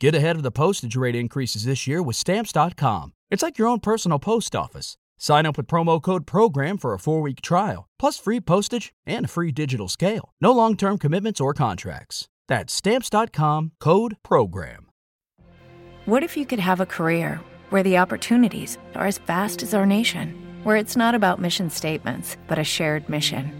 Get ahead of the postage rate increases this year with Stamps.com. It's like your own personal post office. Sign up with promo code PROGRAM for a four week trial, plus free postage and a free digital scale. No long term commitments or contracts. That's Stamps.com code PROGRAM. What if you could have a career where the opportunities are as vast as our nation, where it's not about mission statements, but a shared mission?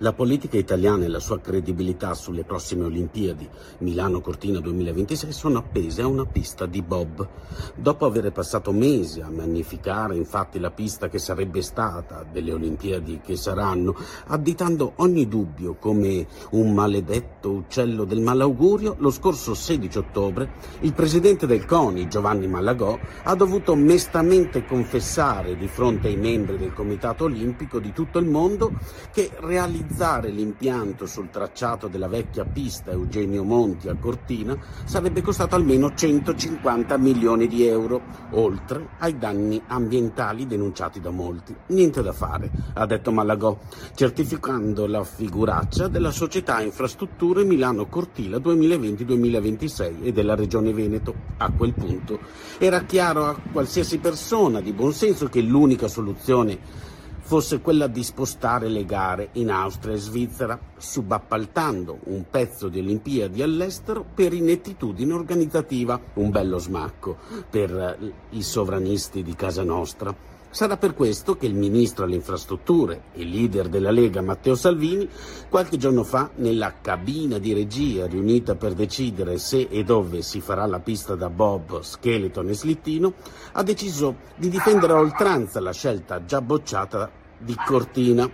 La politica italiana e la sua credibilità sulle prossime Olimpiadi Milano-Cortina 2026 sono appese a una pista di bob. Dopo aver passato mesi a magnificare infatti la pista che sarebbe stata delle Olimpiadi che saranno, additando ogni dubbio come un maledetto uccello del malaugurio, lo scorso 16 ottobre il presidente del CONI, Giovanni Malagò, ha dovuto mestamente confessare di fronte ai membri del Comitato Olimpico di tutto il mondo che realizzare realizzare l'impianto sul tracciato della vecchia pista Eugenio Monti a Cortina sarebbe costato almeno 150 milioni di euro, oltre ai danni ambientali denunciati da molti. Niente da fare, ha detto Malagò, certificando la figuraccia della società Infrastrutture Milano Cortina 2020-2026 e della Regione Veneto. A quel punto era chiaro a qualsiasi persona di buon senso che l'unica soluzione fosse quella di spostare le gare in Austria e Svizzera, subappaltando un pezzo di Olimpiadi all'estero per inettitudine organizzativa, un bello smacco per eh, i sovranisti di casa nostra. Sarà per questo che il ministro alle infrastrutture e leader della Lega Matteo Salvini qualche giorno fa nella cabina di regia riunita per decidere se e dove si farà la pista da Bob, Skeleton e Slittino ha deciso di difendere a oltranza la scelta già bocciata di Cortina,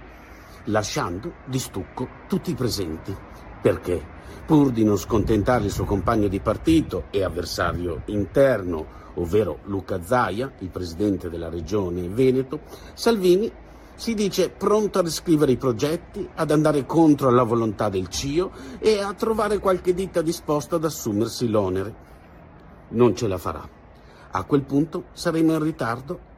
lasciando di stucco tutti i presenti. Perché? Pur di non scontentare il suo compagno di partito e avversario interno, ovvero Luca Zaia, il presidente della regione Veneto, Salvini si dice pronto a riscrivere i progetti, ad andare contro la volontà del CIO e a trovare qualche ditta disposta ad assumersi l'onere. Non ce la farà. A quel punto saremo in ritardo